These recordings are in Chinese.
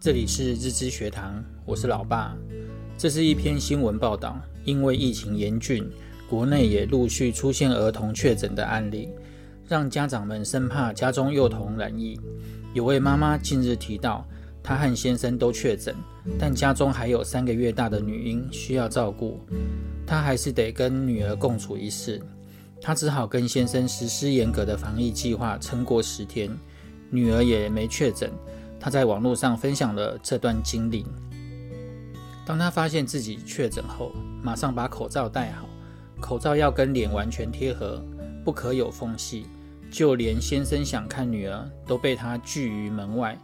这里是日知学堂，我是老爸。这是一篇新闻报道，因为疫情严峻，国内也陆续出现儿童确诊的案例，让家长们生怕家中幼童染疫。有位妈妈近日提到，她和先生都确诊，但家中还有三个月大的女婴需要照顾，她还是得跟女儿共处一室。她只好跟先生实施严格的防疫计划，撑过十天。女儿也没确诊。他在网络上分享了这段经历。当他发现自己确诊后，马上把口罩戴好，口罩要跟脸完全贴合，不可有缝隙。就连先生想看女儿，都被他拒于门外。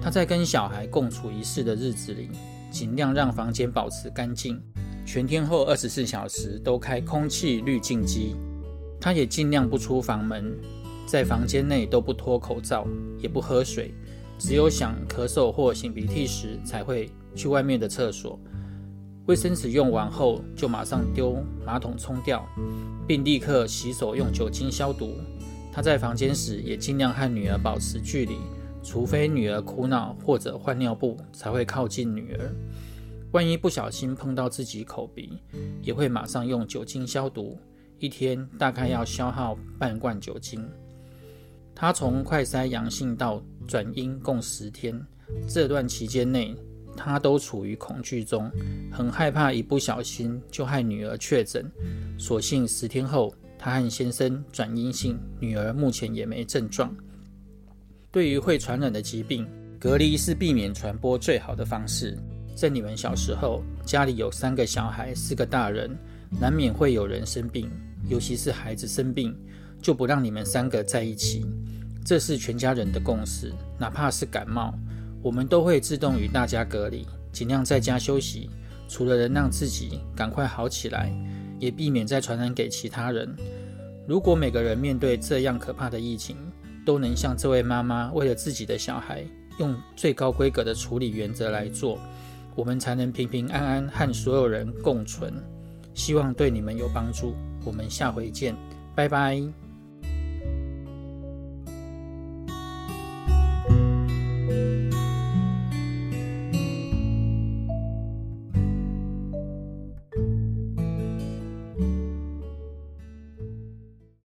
他在跟小孩共处一室的日子里，尽量让房间保持干净，全天候二十四小时都开空气滤净机。他也尽量不出房门，在房间内都不脱口罩，也不喝水。只有想咳嗽或擤鼻涕时，才会去外面的厕所。卫生纸用完后，就马上丢马桶冲掉，并立刻洗手用酒精消毒。他在房间时也尽量和女儿保持距离，除非女儿哭闹或者换尿布，才会靠近女儿。万一不小心碰到自己口鼻，也会马上用酒精消毒。一天大概要消耗半罐酒精。他从快筛阳性到转阴共十天，这段期间内，他都处于恐惧中，很害怕一不小心就害女儿确诊。所幸十天后，他和先生转阴性，女儿目前也没症状。对于会传染的疾病，隔离是避免传播最好的方式。在你们小时候，家里有三个小孩，四个大人，难免会有人生病，尤其是孩子生病。就不让你们三个在一起，这是全家人的共识。哪怕是感冒，我们都会自动与大家隔离，尽量在家休息。除了能让自己赶快好起来，也避免再传染给其他人。如果每个人面对这样可怕的疫情，都能像这位妈妈为了自己的小孩，用最高规格的处理原则来做，我们才能平平安安和所有人共存。希望对你们有帮助。我们下回见，拜拜。